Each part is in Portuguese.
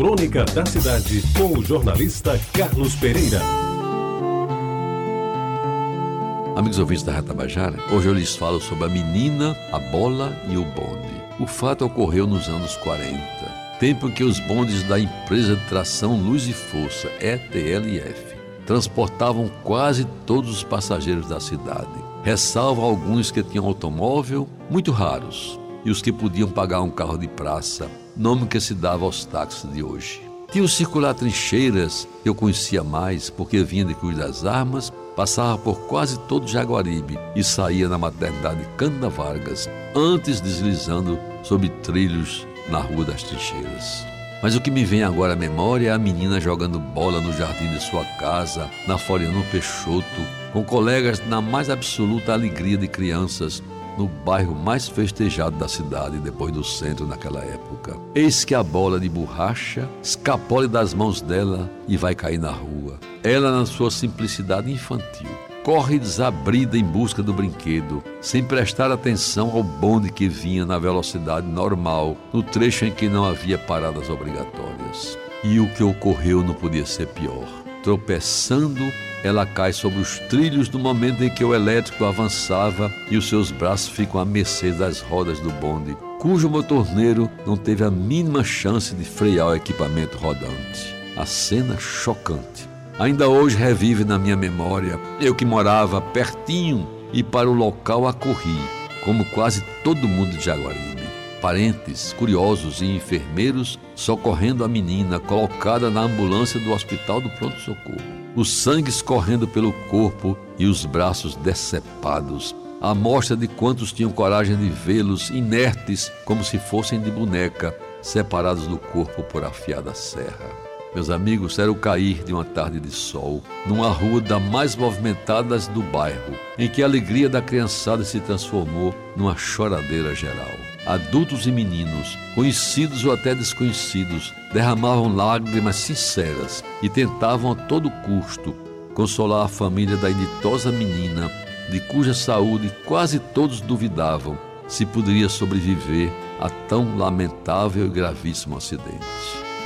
Crônica da Cidade, com o jornalista Carlos Pereira. Amigos ouvintes da Ratabajara, hoje eu lhes falo sobre a menina, a bola e o bonde. O fato ocorreu nos anos 40, tempo em que os bondes da empresa de tração Luz e Força, ETLF, transportavam quase todos os passageiros da cidade, ressalvo alguns que tinham automóvel, muito raros, e os que podiam pagar um carro de praça, nome que se dava aos táxis de hoje. Tinha o circular Trincheiras, que eu conhecia mais porque vinha de Cruz das Armas, passava por quase todo Jaguaribe e saía na maternidade Canda Vargas, antes deslizando sob trilhos na Rua das Trincheiras. Mas o que me vem agora à memória é a menina jogando bola no jardim de sua casa, na Floriano Peixoto, com colegas na mais absoluta alegria de crianças, no bairro mais festejado da cidade depois do centro naquela época. Eis que a bola de borracha escapou das mãos dela e vai cair na rua. Ela, na sua simplicidade infantil, corre desabrida em busca do brinquedo, sem prestar atenção ao bonde que vinha na velocidade normal, no trecho em que não havia paradas obrigatórias. E o que ocorreu não podia ser pior. Tropeçando, ela cai sobre os trilhos no momento em que o elétrico avançava e os seus braços ficam à mercê das rodas do bonde, cujo motorneiro não teve a mínima chance de frear o equipamento rodante. A cena chocante. Ainda hoje revive na minha memória, eu que morava pertinho e para o local acorri, como quase todo mundo de Jaguaribe. Parentes, curiosos e enfermeiros socorrendo a menina colocada na ambulância do hospital do pronto-socorro o sangue escorrendo pelo corpo e os braços decepados. A mostra de quantos tinham coragem de vê-los inertes, como se fossem de boneca, separados do corpo por afiada serra. Meus amigos, era o cair de uma tarde de sol, numa rua da mais movimentadas do bairro, em que a alegria da criançada se transformou numa choradeira geral. Adultos e meninos, conhecidos ou até desconhecidos, derramavam lágrimas sinceras e tentavam a todo custo consolar a família da inditosa menina, de cuja saúde quase todos duvidavam se poderia sobreviver a tão lamentável e gravíssimo acidente.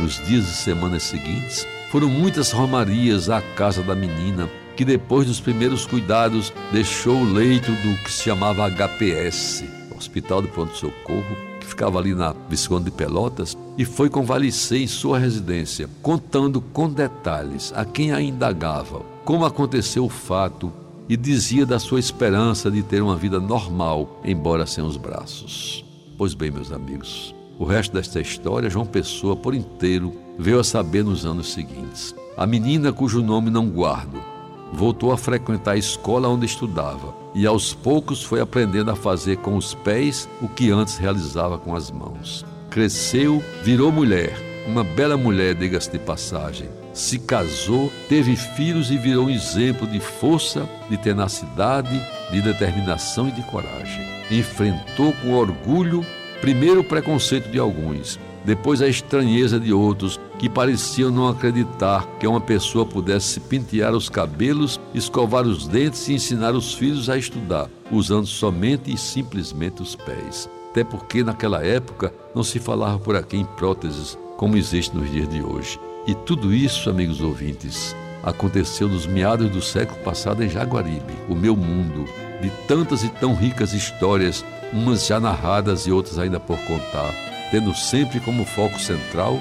Nos dias e semanas seguintes, foram muitas romarias à casa da menina, que depois dos primeiros cuidados deixou o leito do que se chamava HPS, Hospital de Pronto Socorro, que ficava ali na Visconde de Pelotas, e foi convalescer em sua residência, contando com detalhes a quem a indagava como aconteceu o fato e dizia da sua esperança de ter uma vida normal, embora sem os braços. Pois bem, meus amigos, o resto desta história, João Pessoa por inteiro veio a saber nos anos seguintes. A menina cujo nome não guardo voltou a frequentar a escola onde estudava e aos poucos foi aprendendo a fazer com os pés o que antes realizava com as mãos. Cresceu, virou mulher, uma bela mulher, diga-se de passagem. Se casou, teve filhos e virou um exemplo de força, de tenacidade, de determinação e de coragem. Enfrentou com orgulho primeiro o preconceito de alguns, depois a estranheza de outros que pareciam não acreditar que uma pessoa pudesse pentear os cabelos, escovar os dentes e ensinar os filhos a estudar, usando somente e simplesmente os pés. Até porque naquela época não se falava por aqui em próteses como existe nos dias de hoje. E tudo isso, amigos ouvintes, aconteceu nos meados do século passado em Jaguaribe, o meu mundo, de tantas e tão ricas histórias, umas já narradas e outras ainda por contar tendo sempre como foco central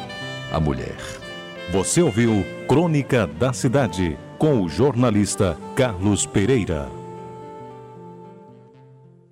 a mulher. Você ouviu Crônica da Cidade com o jornalista Carlos Pereira.